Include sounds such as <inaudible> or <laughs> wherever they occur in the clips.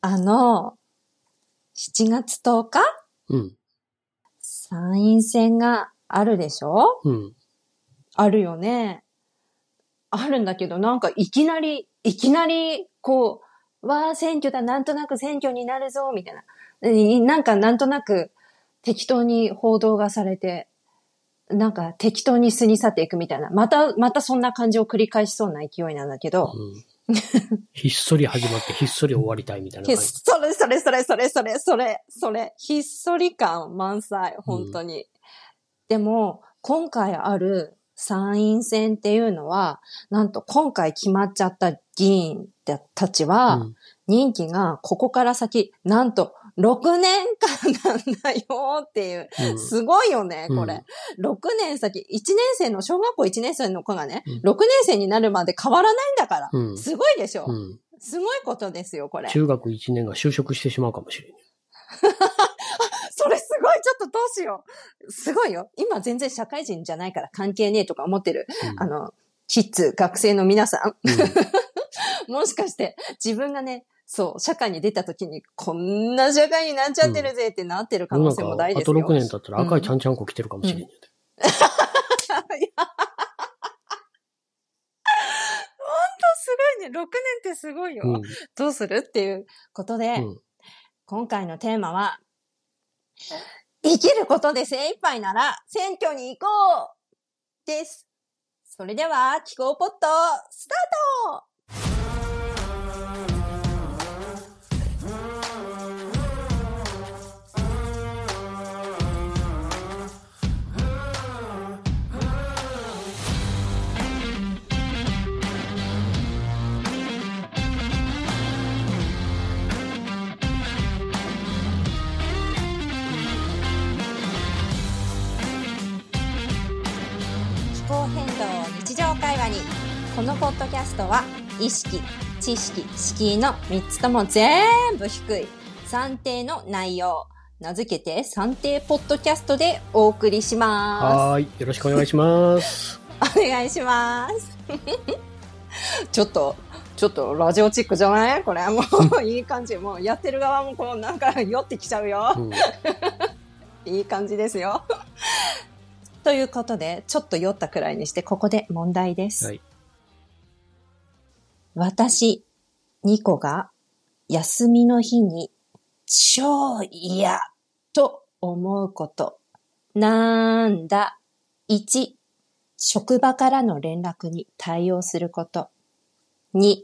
あの、7月10日？うん。参院選があるでしょ？うん。あるよね。あるんだけど、なんかいきなり、いきなり、こう、わあ、選挙だ、なんとなく選挙になるぞ、みたいな。でなんかなんとなく適当に報道がされて、なんか適当に過ぎ去っていくみたいな。また、またそんな感じを繰り返しそうな勢いなんだけど、うん。<laughs> ひっそり始まってひっそり終わりたいみたいなひ感じ。それそれそれそれそれそれ、それ、ひっそり感満載、本当に。でも、今回ある参院選っていうのは、なんと今回決まっちゃった議員たちは、うん任期がここから先、なんと6年間なんだよっていう。うんすごいよね、これ。うん6年先、1年生の、小学校1年生の子がね、うん6年生になるまで変わらないんだから。うんすごいでしょ、うん。すごいことですよ、これ。中学1年が就職してしまうかもしれない。<laughs> それすごい、ちょっとどうしよう。すごいよ。今全然社会人じゃないから関係ねえとか思ってる、うんあの、キッズ、学生の皆さん <laughs> もしかして自分がね、そう、社会に出た時にこんな社会になっちゃってるぜってなってる可能性も大ですあとよ。6年経ったら赤いちゃんちゃんこ来てるかもしれない。いやほん <laughs> とすごいね。6年ってすごいよ。うん。どうするっていうことで、うん。今回のテーマは、生きることで精一杯なら選挙に行こうです。それでは、気候ポット、スタートこのポッドキャストは意識知識敷居の3つとも全部低い算定の内容名付けて算定ポッドキャストでお送りしまはーい。よろしくお願いします。す <laughs> お願いしますちょっとちょっとラジオチックじゃない？これもういい感じもうやってる側もこうなんか酔ってきちゃうようん。<laughs> いい感じですよ。ということで、ちょっと酔ったくらいにして、ここで問題です。はい。私、ニコが休みの日に超嫌と思うこと。なんだ ?1、職場からの連絡に対応すること。2、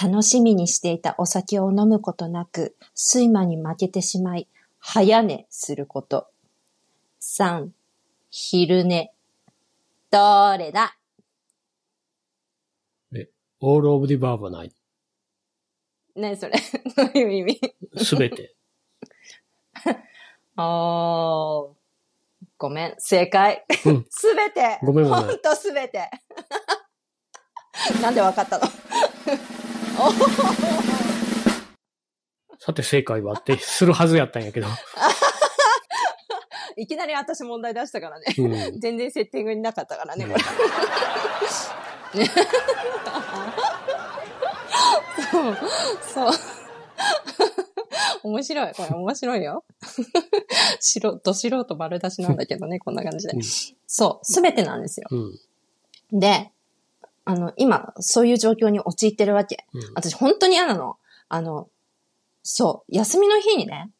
楽しみにしていたお酒を飲むことなく、睡魔に負けてしまい、早寝すること。3、昼寝。どれだオールオブディバーブはない。何それ？<laughs> どういう意味？すべて。<laughs> あー。ごめん、正解うん。<laughs> すべて。ごめんごめんほんとすべて。なんでわかったの？さて正解はってするはずやったんやけど。いきなり私問題出したからね。うん。全然セッティングになかったからね、これ。ねそう。そう。面白い。これ面白いよ。素人、ど素人丸出しなんだけどね、こんな感じでうん。そう。すべてなんですよ。うん。で、あの、今、そういう状況に陥ってるわけ。うん。私、本当に嫌なの。あの、そう、休みの日にね、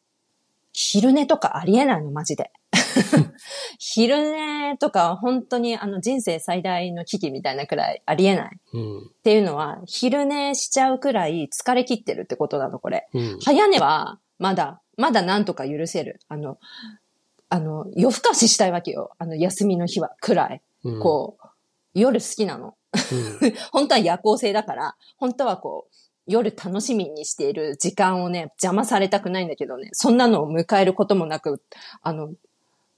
昼寝とかありえないの、マジで。<laughs> 昼寝とか本当にあの人生最大の危機みたいなくらいありえない。うん。っていうのは、昼寝しちゃうくらい疲れ切ってるってことなの、これ。うん。早寝は、まだ、まだなんとか許せる。あの、あの、夜更かししたいわけよ。あの、休みの日は、くらい。うん。こう、夜好きなの。うん。<laughs> 本当は夜行性だから、本当はこう、夜楽しみにしている時間をね、邪魔されたくないんだけどね、そんなのを迎えることもなく、あの、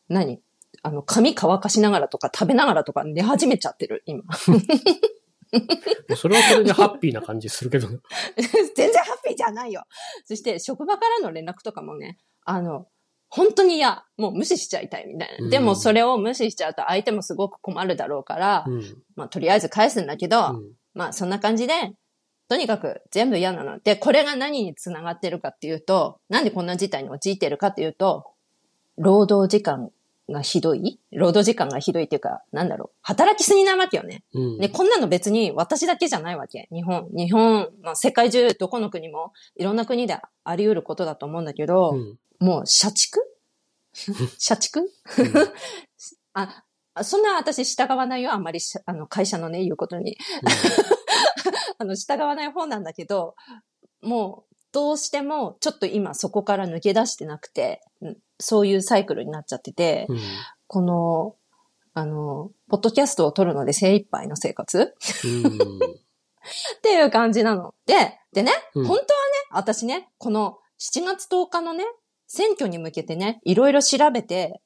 何？あの、髪乾かしながらとか食べながらとか寝始めちゃってる、今。<laughs> それはそれでハッピーな感じするけどね。<laughs> 全然ハッピーじゃないよ。そして、職場からの連絡とかもね、あの、本当に嫌。もう無視しちゃいたいみたいな。うんでもそれを無視しちゃうと相手もすごく困るだろうから、うん。まあとりあえず返すんだけど、うん。まあそんな感じで、とにかく全部嫌なの。で、これが何につながってるかっていうと、なんでこんな事態に陥ってるかっていうと、労働時間がひどい？労働時間がひどいっていうか、なんだろう。働きすぎなわけよね。うん。で、こんなの別に私だけじゃないわけ。日本、日本、まあ、世界中どこの国もいろんな国であり得ることだと思うんだけど、うん。もう社畜？<laughs> 社畜？うん <laughs> あ、そんな私従わないよ。あんまりし、あの、会社のね、言うことに。<laughs> あの、従わない方なんだけど、もう、どうしても、ちょっと今そこから抜け出してなくて、うんそういうサイクルになっちゃってて、うん。この、あの、ポッドキャストを撮るので精一杯の生活うん。っていう感じなの。で、でね、うん本当はね、私ね、この7月10日のね、選挙に向けてね、いろいろ調べて、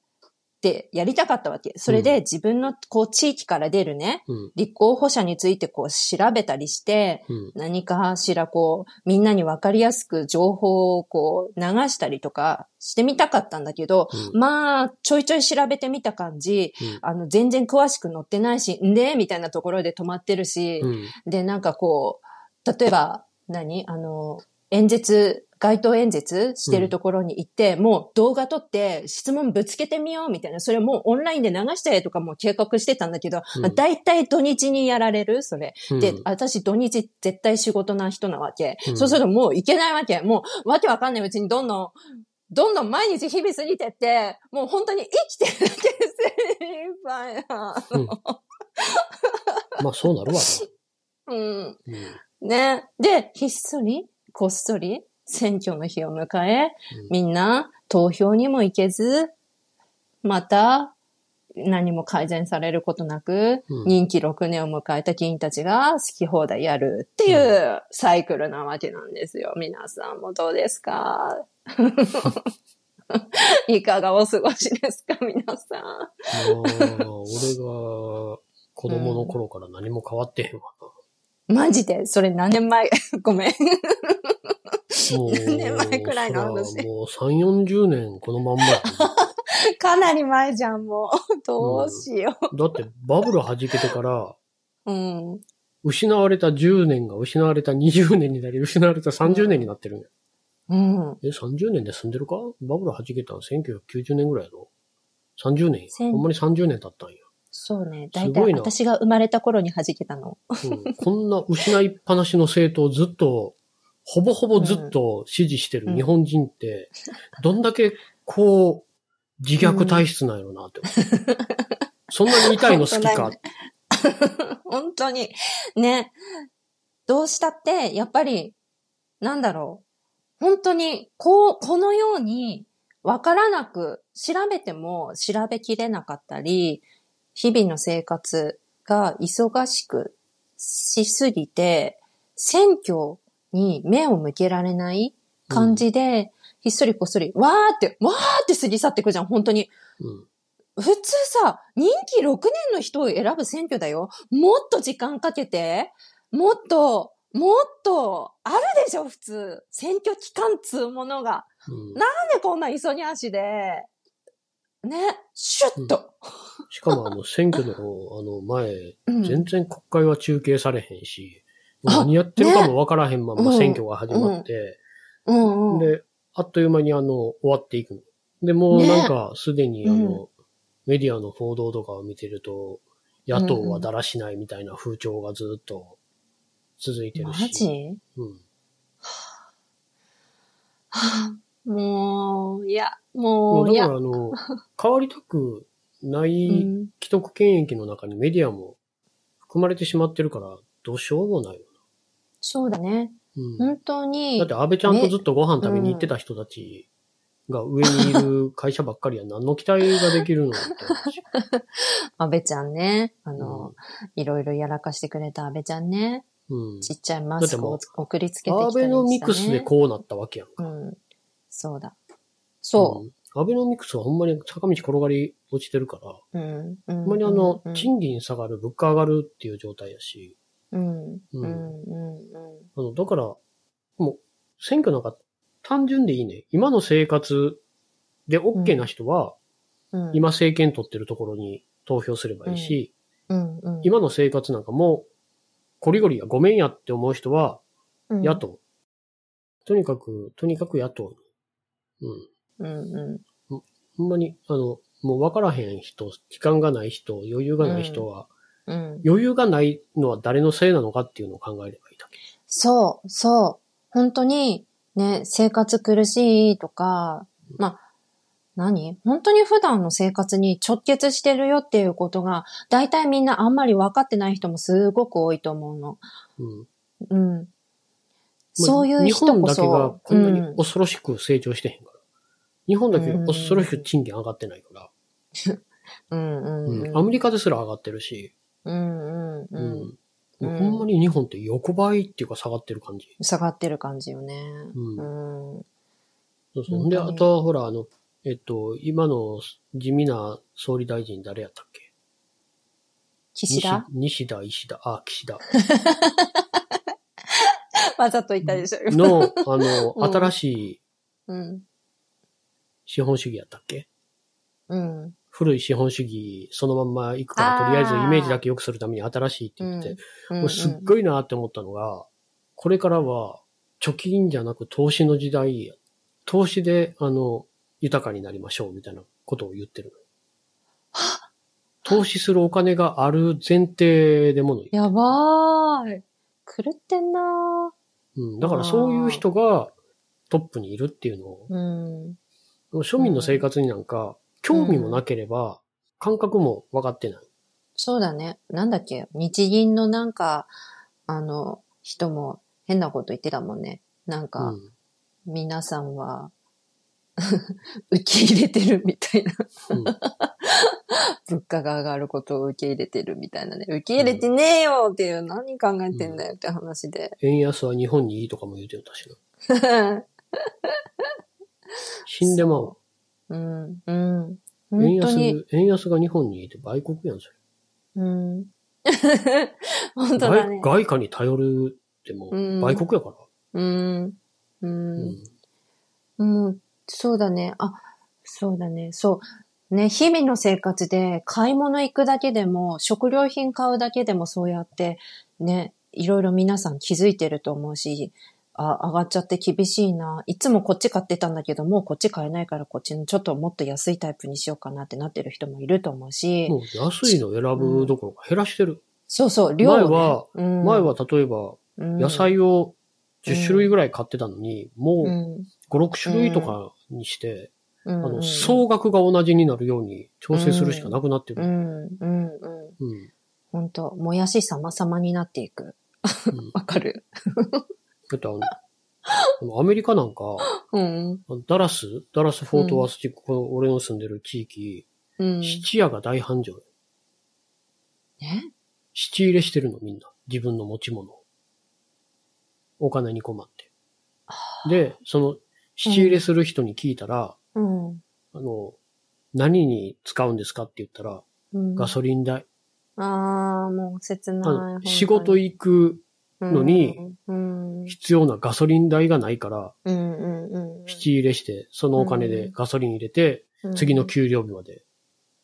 で、やりたかったわけ。それで自分の、こう、地域から出るね、うん。立候補者についてこう、調べたりして、うん。何かしらこう、みんなにわかりやすく情報をこう、流したりとかしてみたかったんだけど、うんまあ、ちょいちょい調べてみた感じ、うんあの、全然詳しく載ってないし、んでみたいなところで止まってるし、うん。で、なんかこう、例えば、何？あの、演説、街頭演説してるところに行って、もう動画撮って質問ぶつけてみようみたいな、それもうオンラインで流してとかも計画してたんだけど、うんだいたい土日にやられるそれ。うんで、私土日絶対仕事な人なわけ。うんそうするともういけないわけ。もうわけわかんないうちにどんどん、どんどん毎日日々過ぎてって、もう本当に生きてるだけで精一杯なうんまあ、そうなるわ <laughs> うん。な。うん。ね。で、ひっそり、こっそり、選挙の日を迎え、うん。みんな投票にも行けず、また、何も改善されることなく、うん。任期6年を迎えた議員たちが好き放題やるっていうサイクルなわけなんですよ。皆さんもどうですか？<laughs> いかがお過ごしですか？皆さん。まあ、俺が子供の頃から何も変わってへんわマジで？それ何年前？<laughs> ごめん。な。もう、何年前くらいの話？もう3、40年このまんまや <laughs> かなり前じゃん、もう。どうしよだってバブル弾けてから、う。うん。失われた10年が失われた20年になり、失われた30年になってるんや。うん。え、30年で済んでるか？バブル弾けたの1990年ぐらいやろ ?30 年ほんまに30年経ったんや。そうね。だいたい私が生まれた頃に弾けたの。うん、こんな失いっぱなしの政党をずっと、ほぼほぼずっと支持してる日本人って、どんだけこう、自虐体質なんやろなって。<laughs> そんなに痛いの好きか？<laughs> 本当に。ね。どうしたって、やっぱり、なんだろう。本当に、こう、このように、わからなく、調べても調べきれなかったり、日々の生活が忙しくしすぎて、選挙に目を向けられない感じで、ひっそりこっそり、わーって、わーって過ぎ去ってくじゃん、本当に。うん普通さ、任期6年の人を選ぶ選挙だよ。もっと時間かけて、もっと、もっと、あるでしょ、普通。選挙期間つうものが。うんなんでこんな急ぎ足で、ね、シュッと。しかもあの、選挙の、あの、前、うん全然国会は中継されへんし、あ何やってるかもわからへんままね。選挙が始まって、うん。うん。で、あっという間にあの、終わっていくの。で、もうなんか、すでにあの、メディアの報道とかを見てると、野党はだらしないみたいな風潮がずっと続いてるマし。ジ？うん。はあ。もう、いや、ももう、いやうだからあ。の、変わりたくなういん。既得権益の中にメディアも含まれてしまってるから、どうしようもない。よそうだね。な。うん。本当に。だって安倍ちゃんとずっとご飯食べに行ってた人たちが上にいる会社ばっかりは何の期待ができるのって話。<laughs> 安倍ちゃんね。あうのん、いろいろやらかしてくれた安倍ちゃんね。うん。ちっちゃいマスクを送りつけてきたね。アベノミクスでこうなったわけやんか。うん。そうだ。そうん。アベノミクスはほんまに坂道転がり落ちてるから、う。うん。うん。ほんまにあのう、ん賃金下がる、物価上がるっていう状態やし、うん。ううんん。うん。あの、だから、もう、選挙なんか単純でいいね。今の生活で OK な人は、うん。今政権取ってるところに投票すればいいし、うん。うん。今の生活なんかもう、こりごりやごめんやって思う人は、うん野。党。とにかく、とにかく野党に。うん。うんうほんまに、あの、もう分からへん人、時間がない人、余裕がない人は、ん。うん。余裕がないのは誰のせいなのかっていうのを考えればいいだけ。そう、そう。本当に、ね、生活苦しいとか、まあ、何？本当に普段の生活に直結してるよっていうことが、大体みんなあんまり分かってない人もすごく多いと思うの。うん。うん。そういう人こそ。日本だけがこんなにうん恐ろしく成長してへんから。日本だけ恐ろしく賃金上がってないから。<laughs> うんうんう。うんん。アメリカですら上がってるし。うんうんううん。うほんまに日本って横ばいっていうか下がってる感じ。下がってる感じよね。うんうん。そうそう。で、あとはほら、あの、えっと、今の地味な総理大臣誰やったっけ？岸田？西西田、石田、あ、岸田。<laughs> わざと言ったでしょ。の、あの、うん新しいうん。資本主義やったっけ？うん。古い資本主義、そのまんま行くから、とりあえずイメージだけ良くするために新しいって言ってもうすっごいなって思ったのが、これからは貯金じゃなく投資の時代、投資で、あの、豊かになりましょうみたいなことを言ってる。投資するお金がある前提でものやばーい。狂ってんなうん。だからそういう人がトップにいるっていうのを、ーうん。庶民の生活になんか興味もなければ、感覚も分かってない。そうだね。なんだっけ？日銀のなんか、あの、人も変なこと言ってたもんね。なんか、うん。皆さんは、<laughs> 受け入れてるみたいな。うん <laughs> 物価が上がることを受け入れてるみたいなね。受け入れてねえよっていう、何考えてんだよって話で。円安は日本にいいとかも言うてたしな。<laughs> 死んでまう。うん、うん。円。安、円安が日本にいて売国やん、そうん。<laughs> 本当れ。だね。外。外貨に頼るってもうん。売国やから。うん。う。うん。ん。うん。そうだね。あ、そうだね。そう。ね、日々の生活で買い物行くだけでも、食料品買うだけでもそうやって、ね、いろいろ皆さん。気づいてると思うし、あ、上がっちゃって厳しいな。いつもこっち買ってたんだけど、もうこっち買えないからこっちのちょっともっと安いタイプにしようかなってなってる人もいると思うし、もう安いの選ぶどころか減らしてる。そうそう、量をね、前は、うん前は例えばうん野菜を10種類ぐらい買ってたのに、もう、うん5、6種類とかにして、うん、あの、総額が同じになるように調整するしかなくなってる。うん、うん、うん。うん。本当もやし様々になっていく。うん <laughs> わかるだってあの、あのアメリカなんか、うん。ダラス、ダラスフォートワース地区、この俺の住んでる地域、うん。質屋が大繁盛。ね質入れしてるのみんな。自分の持ち物を。お金に困って。で、その、質入れする人に聞いたら、うん。あの、何に使うんですかって言ったら、うん。ガソリン代。ああ、もう切あない。の仕事行くのに。必要なガソリン代がないから、うん。うん。うん。質入れして、そのお金でガソリン入れて、うん次の給料日まで。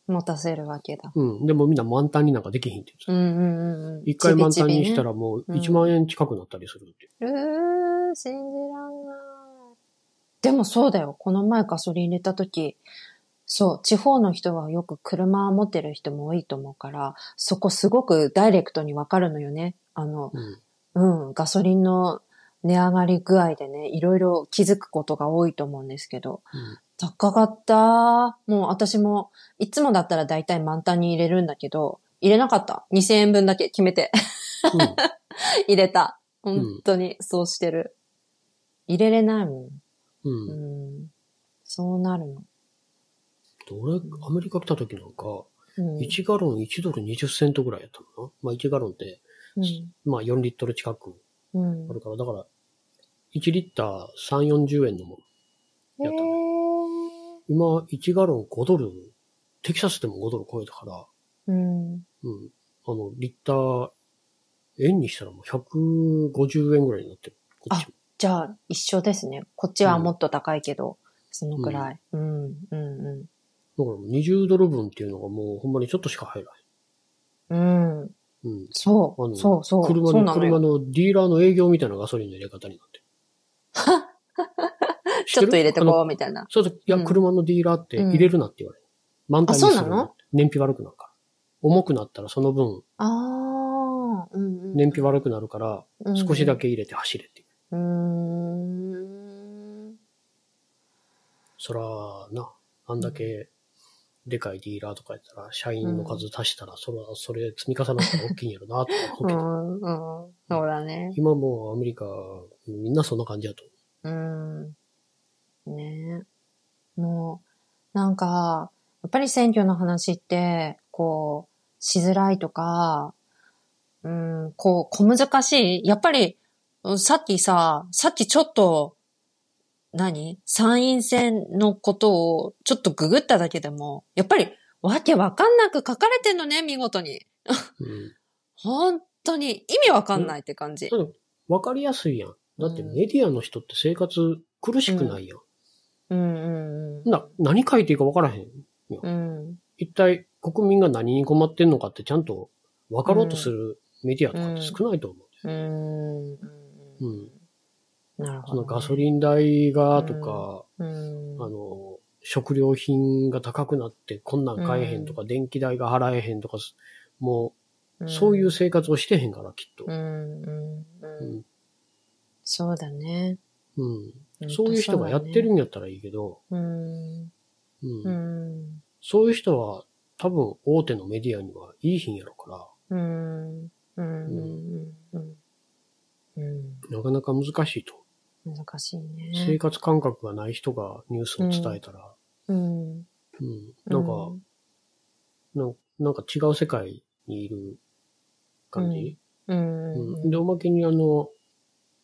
持たせるわけだ。うん。でもみんな満タンになんかできひんって言ってた。うんうんうんうん。一回満タンにしたら。らもううん1万円近くなったりするって。うー、信じらんない。でもそうだよ。この前ガソリン入れた時、そう、地方の人はよく車持ってる人も多いと思うから、そこすごくダイレクトにわかるのよね。あの、うん。うん、ガソリンの値上がり具合でね、いろいろ気づくことが多いと思うんですけど、うん高かった？もう私も、いつもだったら大体満タンに入れるんだけど、入れなかった。2000円分だけ決めて <laughs> 入れた。ん本当に、そうしてる。入れれないもん。うん。ううん。ん。そうなるの。俺、アメリカ来た時なんか、うん。1ガロン1ドル20セントぐらいやったの？かなまあ1ガロンって、うん。まあ4リットル近くうんあるから、だから、1リッター3、40円のもの。へやったー今、1ガロン5ドル、テキサスでも5ドル超えたから、うん。うん。あの、リッター、円にしたらもう150円ぐらいになってる。こっちも。じゃあ、一緒ですね。こっちはもっと高いけど、そのくらい。うん。うん。うん。だからもう20ドル分っていうのがもうほんまにちょっとしか入らうん。ない。うん。そう、あのそう、そう。車の。車のディーラーの営業みたいなガソリンの入れ方になってる。<laughs> ちょっと入れてこう、みたいな。そうそう、いや、うん車のディーラーって入れるなって言われる。満タンにするなの？燃費悪くなるから。重くなったらその分、ああ、うんうん。燃費悪くなるから、うん少しだ。け入れて走れっていう。うーん。そら、な、あんだけ、でかいディーラーとかやったら、社員の数足したら、それは、それ積み重なったら大きいんやろな、と思うう。ん、うん。そうだね。今もうアメリカ、みんなそんな感じだとうん。ねえ。もう、なんか、やっぱり選挙の話って、こう、しづらいとか、うん、こう、小難しい。やっぱり、うんさっきさ、さっきちょっと、何？参院選のことをちょっとググっただけでも、やっぱりわけわかんなく書かれてんのね、見事に。うん。<laughs> 本当に意味わかんないって感じ。わかりやすいやん。だってうんメディアの人って生活苦しくないやん。うんうんうん。な、何書いていいかわからへん。うん。一体国民が何に困ってんのかってちゃんと分かろうとするメディアとかって少ないと思う。うん。うん。なるほど、そのガソリン代がとか、うん。あの、食料品が高くなってこんなん買えへんとか、電気代が払えへんとか、もう、そういう生活をしてへんから、きっとう。ん。うん。ううん。ん。そうだね。うん。そういう人がやってるんやったらいいけど、そうん。うんう。ん。そういう人は多分大手のメディアにはいいひんやろから、うん。うん。うん。うん。うん。なかなか難しいと。難しい生ね。活感覚がない人がニュースを伝えたら、うん。うん。なんか、なんなんか違う世界にいる感じ？ううんん。で、おまけにあの、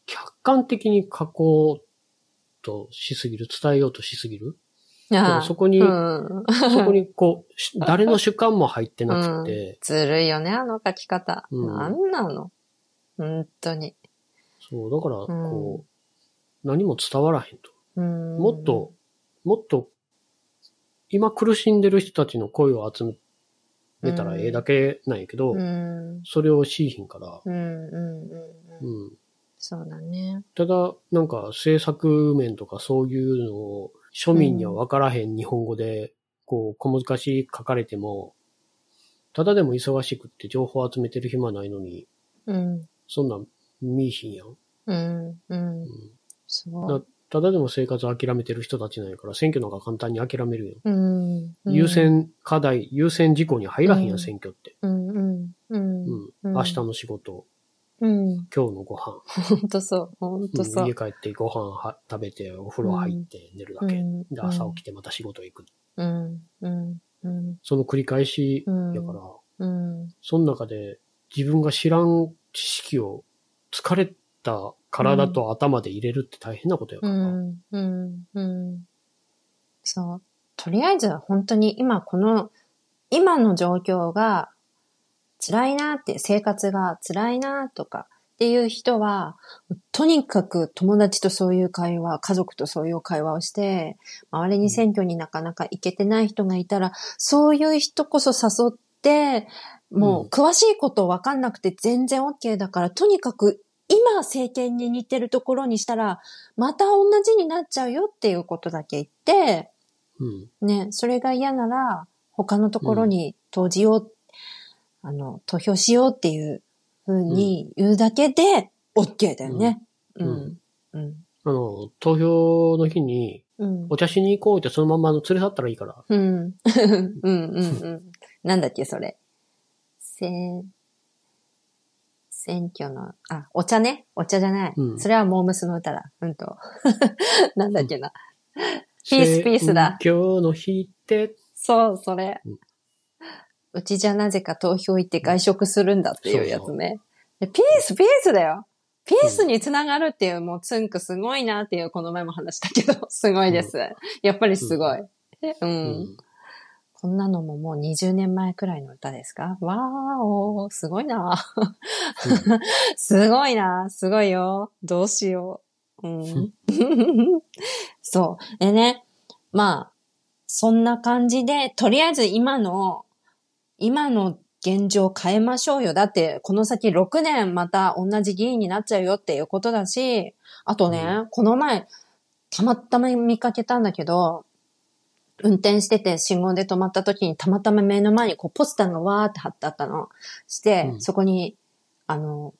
客観的に書こうとしすぎる、伝えようとしすぎる？そこにうん。<laughs> そこにこう、し誰の主観も入ってなくて、<laughs> ずるいよね、あの書き方。うんなんなの？本当に。そう、だから、こう、何も伝わらへんと。うん。もっと、もっと、今苦しんでる人たちの声を集めたらええだけなんやけど、うん。それをしいひんから。そうだね。ただ、なんか政策面とかそういうのを庶民には分からへん日本語で、こう、小難しい書かれても、ただでも忙しくって情報集めてる暇ないのに、うん。そんなん見いひんやん。うん。うん。うんそう。ただでも生活を諦めてる人たちなんやから、選挙なんか簡単に諦めるよ。うん。優先課題、優先事項に入らへんやん、うん選挙って。うん。うん。うん。うん。うん明日の仕事、うん。今日のご飯、ほんとそう。ほんとそううん家。帰ってご飯は食べて、お風呂入って寝るだけ。うんで、朝起きてまた仕事行く。うん。うん。うん。その繰り返しうんやから、うん。その中で自分が知らん知識を疲れた体と頭で入れるって大変なことやかうら。ん。うん。うん。そう。とりあえず本当に今この、今の状況が辛いなって、生活が辛いなとかっていう人は、とにかく友達とそういう会話、家族とそういう会話をして、周りに選挙になかなか行けてない人がいたら、そういう人こそ誘って、もう詳しいことわかんなくて全然 OK だから、とにかく今政権に似てるところにしたら、また同じになっちゃうよっていうことだけ言って、うん。ね、それが嫌なら、他のところに投じよう、あの、投票しようっていうふうに言うだけで、OK だよね。ううんん。うん。あの、投票の日にうん。お茶しに行こうってそのまま連れ去ったらいいから。うん。<laughs> うん。うん。うん。なんだっけ、それ。せ、選挙の、あ、お茶ね。お茶じゃない。うんそれはモームスの歌だ。うんと。<laughs> なんだっけな。ピースピースだ選挙の日って、そう、それうん。うちじゃなぜか投票行って外食するんだっていうやつね。でピース、ピースだよ。ピースにつながるっていう、もうツンクすごいなっていう、この前も話したけど、すごいです。やっぱりすごい。うん。うんこんなのももう20年前くらいの歌ですか？わーおー、すごいな。すごいな。すごいよ。どうしよう。うん。そう。でね、まあ、そんな感じで、とりあえず今の、今の現状変えましょうよ。だって、この先6年また同じ議員になっちゃうよっていうことだし、あとね、うこの前、たまたま見かけたんだけど、運転してて信号で止まった時にたまたま目の前にこうポスターがわーって貼ってあったの。して、うんそこに、あの、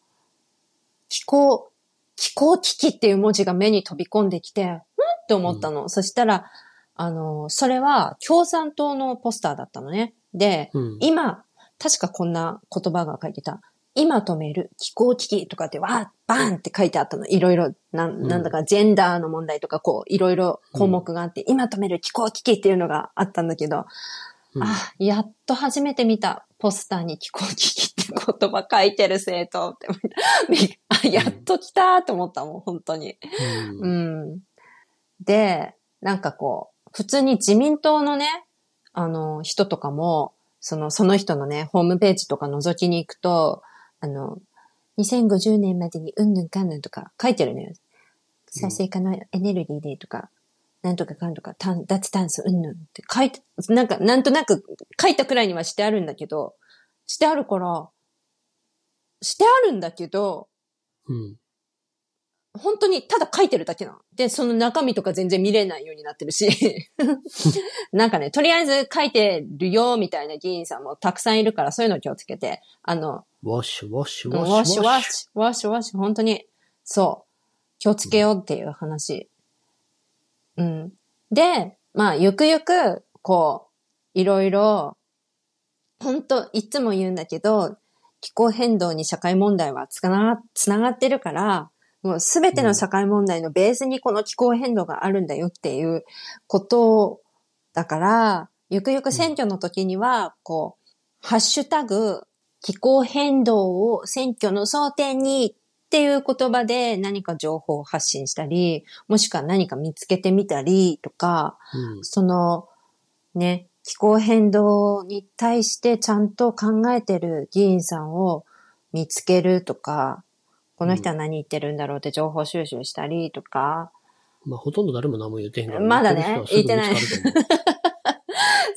気候、気候危機っていう文字が目に飛び込んできて、んって思ったの。そしたら、あの、それは共産党のポスターだったのね。で、うん。今、確かこんな言葉が書いてた。今止める気候危機とかってわー、バーンって書いてあったの。いろいろ、なんなんだか、ジェンダーの問題とか、こう、いろいろ項目があって、今止める気候危機っていうのがあったんだけど、うんあ、やっと初めて見たポスターに気候危機って言葉書いてる政党って。あ、やっと来たと思ったもん、本当に。うんうん。で、なんかこう、普通に自民党のね、あの、人とかも、その、その人のね、ホームページとか覗きに行くと、あの、2050年までにうんぬんかんぬんとか書いてるのよ。再生可能エネルギーでとか、なんとかかんとか、炭脱炭素うんぬんって書いて、なんか、なんとなく書いたくらいにはしてあるんだけど、してあるから、してあるんだけど、うん。本当にただ書いてるだけなの。で、その中身とか全然見れないようになってるし。<laughs> なんかね、とりあえず書いてるよ、みたいな議員さんもたくさんいるから、そういうの気をつけて。あの、ワッシュ、ワッシュ、ワワッシュ、ッシュワッシュ、ワッシュワッシュ、本当に、そう。気をつけようっていう話。うん。で、まあ、ゆくゆく、こう、いろいろ、本当いつも言うんだけど、気候変動に社会問題はつなが、つながってるから、もうすべての社会問題のベースにこの気候変動があるんだよっていうことだから、ゆくゆく選挙の時には、こう、ハッシュタグ、気候変動を選挙の争点にっていう言葉で何か情報を発信したり、もしくは何か見つけてみたりとか、うん。その、ね、気候変動に対してちゃんと考えてる議員さんを見つけるとか、この人は何言ってるんだろうって情報収集したりとか、まあ、ほとんど誰も何も言ってへんから。まだね言ってる人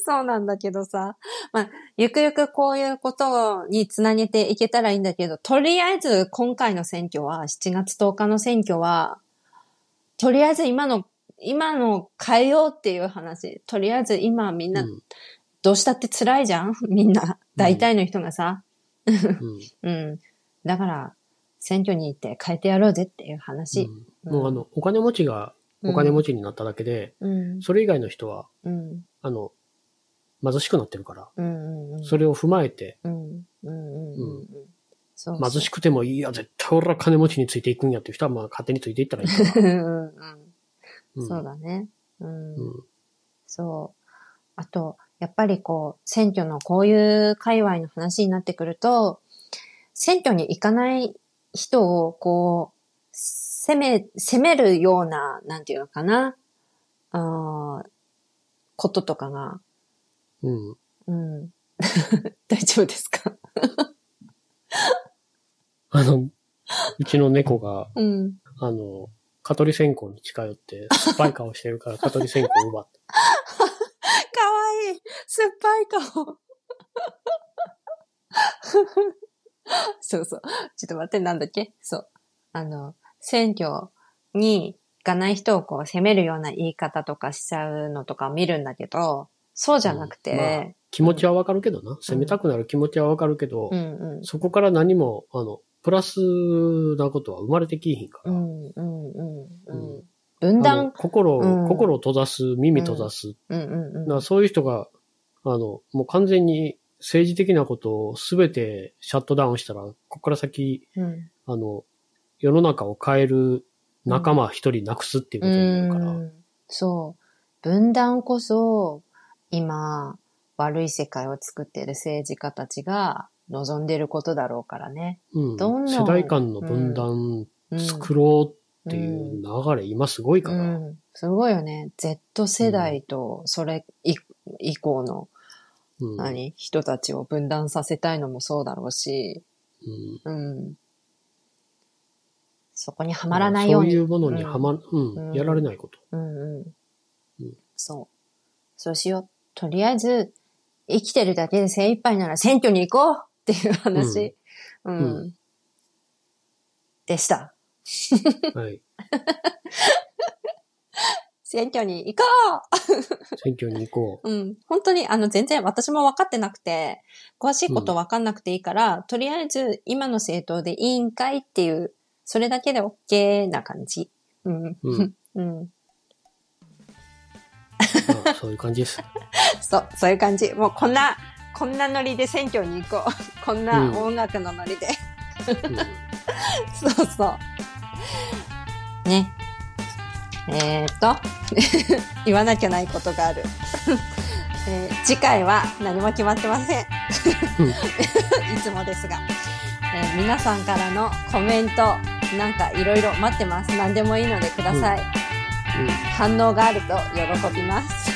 そうなんだけどさ、まあ、ゆくゆくこういうことにつなげていけたらいいんだけど、とりあえず今回の選挙は、7月10日の選挙は、とりあえず今の、今の変えようっていう話。とりあえず今みんなう。うんどうしたって辛いじゃん？みんな。大体の人がさ。うん <laughs> うん。だから、選挙に行って変えてやろうぜっていう話。うんもうあの、お金持ちがお金持ちになっただけで、うん。それ以外の人は、うん。あの、貧しくなってるから、うん。うん。それを踏まえて、うん。うん。うん。うん。そう貧しくてもいいや、絶対俺は金持ちについていくんやっていう人は、まあ勝手についていったらいいかうん。ら。うん。うんそうだね。うん。うんそう。あと、やっぱりこう、選挙のこういう界隈の話になってくると、選挙に行かない人を、こう、攻め、攻めるような、なんていうのかな、あーこととかが、うん。うん。<laughs> 大丈夫ですか？<laughs> あの、うちの猫が、うん。あの、蚊取り線香に近寄って、酸っぱい顔してるから <laughs> 蚊取り線香を奪った。かわいい酸っぱい顔そうそう。ちょっと待って、なんだっけ？そう。あの、選挙に行かない人をこう責めるような言い方とかしちゃうのとか見るんだけど、そうじゃなくて、気持ちはわかるけどな。責めたくなる気持ちはわかるけど、うんうん。そこから何も、あの、プラスなことは生まれてきひんから。うんうんうんう。うん分断、心を、うん心を閉ざす、耳閉ざす。うんうんうん。そういう人が、あの、もう完全に政治的なことをすべてシャットダウンしたら、ここから先、うんあの、世の中を変える仲間一人なくすっていうことになるから。うんそう。分断こそ、今、悪い世界を作っている政治家たちが望んでることだろうからね。うんどんどん世代間の分断うん、作ろうっていう流れ、今すごいから。うん。すごいよね。Z 世代と、それ以以降の、うん何？人たちを分断させたいのもそうだろうし、うんうん。そこにはまらないように。そういうものにはま、うん、うんやられないこと。うんうんうんそう。そうしよう。とりあえず、生きてるだけで精一杯なら選挙に行こうっていう話、うん、うんでした。はい。選挙に行こ選挙に行こう <laughs> うん。本当に、あの、全然私も分かってなくて、詳しいこと分かんなくていいから、とりあえず今の政党でいいんかいっていう、それだけで OK な感じ。うん。う。<laughs> うん。うん。まあ、そういう感じです。<laughs> そう、そういう感じ。もうこんな、こんなノリで選挙に行こう。<laughs> こんなうん音楽のノリで。うんそうそう。ね。えー、っと、<laughs> 言わなきゃないことがある。えー次回は何も決まってません。うんいつもですが、えー皆さんからのコメント、なんかいろいろ待ってます。何でもいいのでください。反応があると喜びます。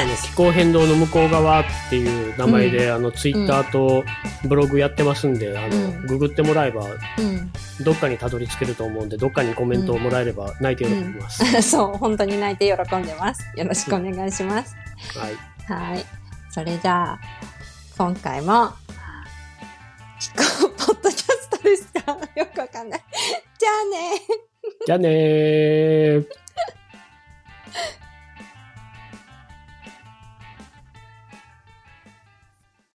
あの気候変動の向こう側っていう名前で、あのツイッターとブログやってますんで、あの、うんググってもらえばうん。どっかにたどり着けると思うんでどっかにコメントをもらえれば泣いて喜びます、<laughs> そう、本当に泣いて喜んでます。よろしくお願いします。はいはい。それじゃあ、今回も、気候ポッドキャストですか？<laughs> よくわかんない。じゃあねじゃあねー。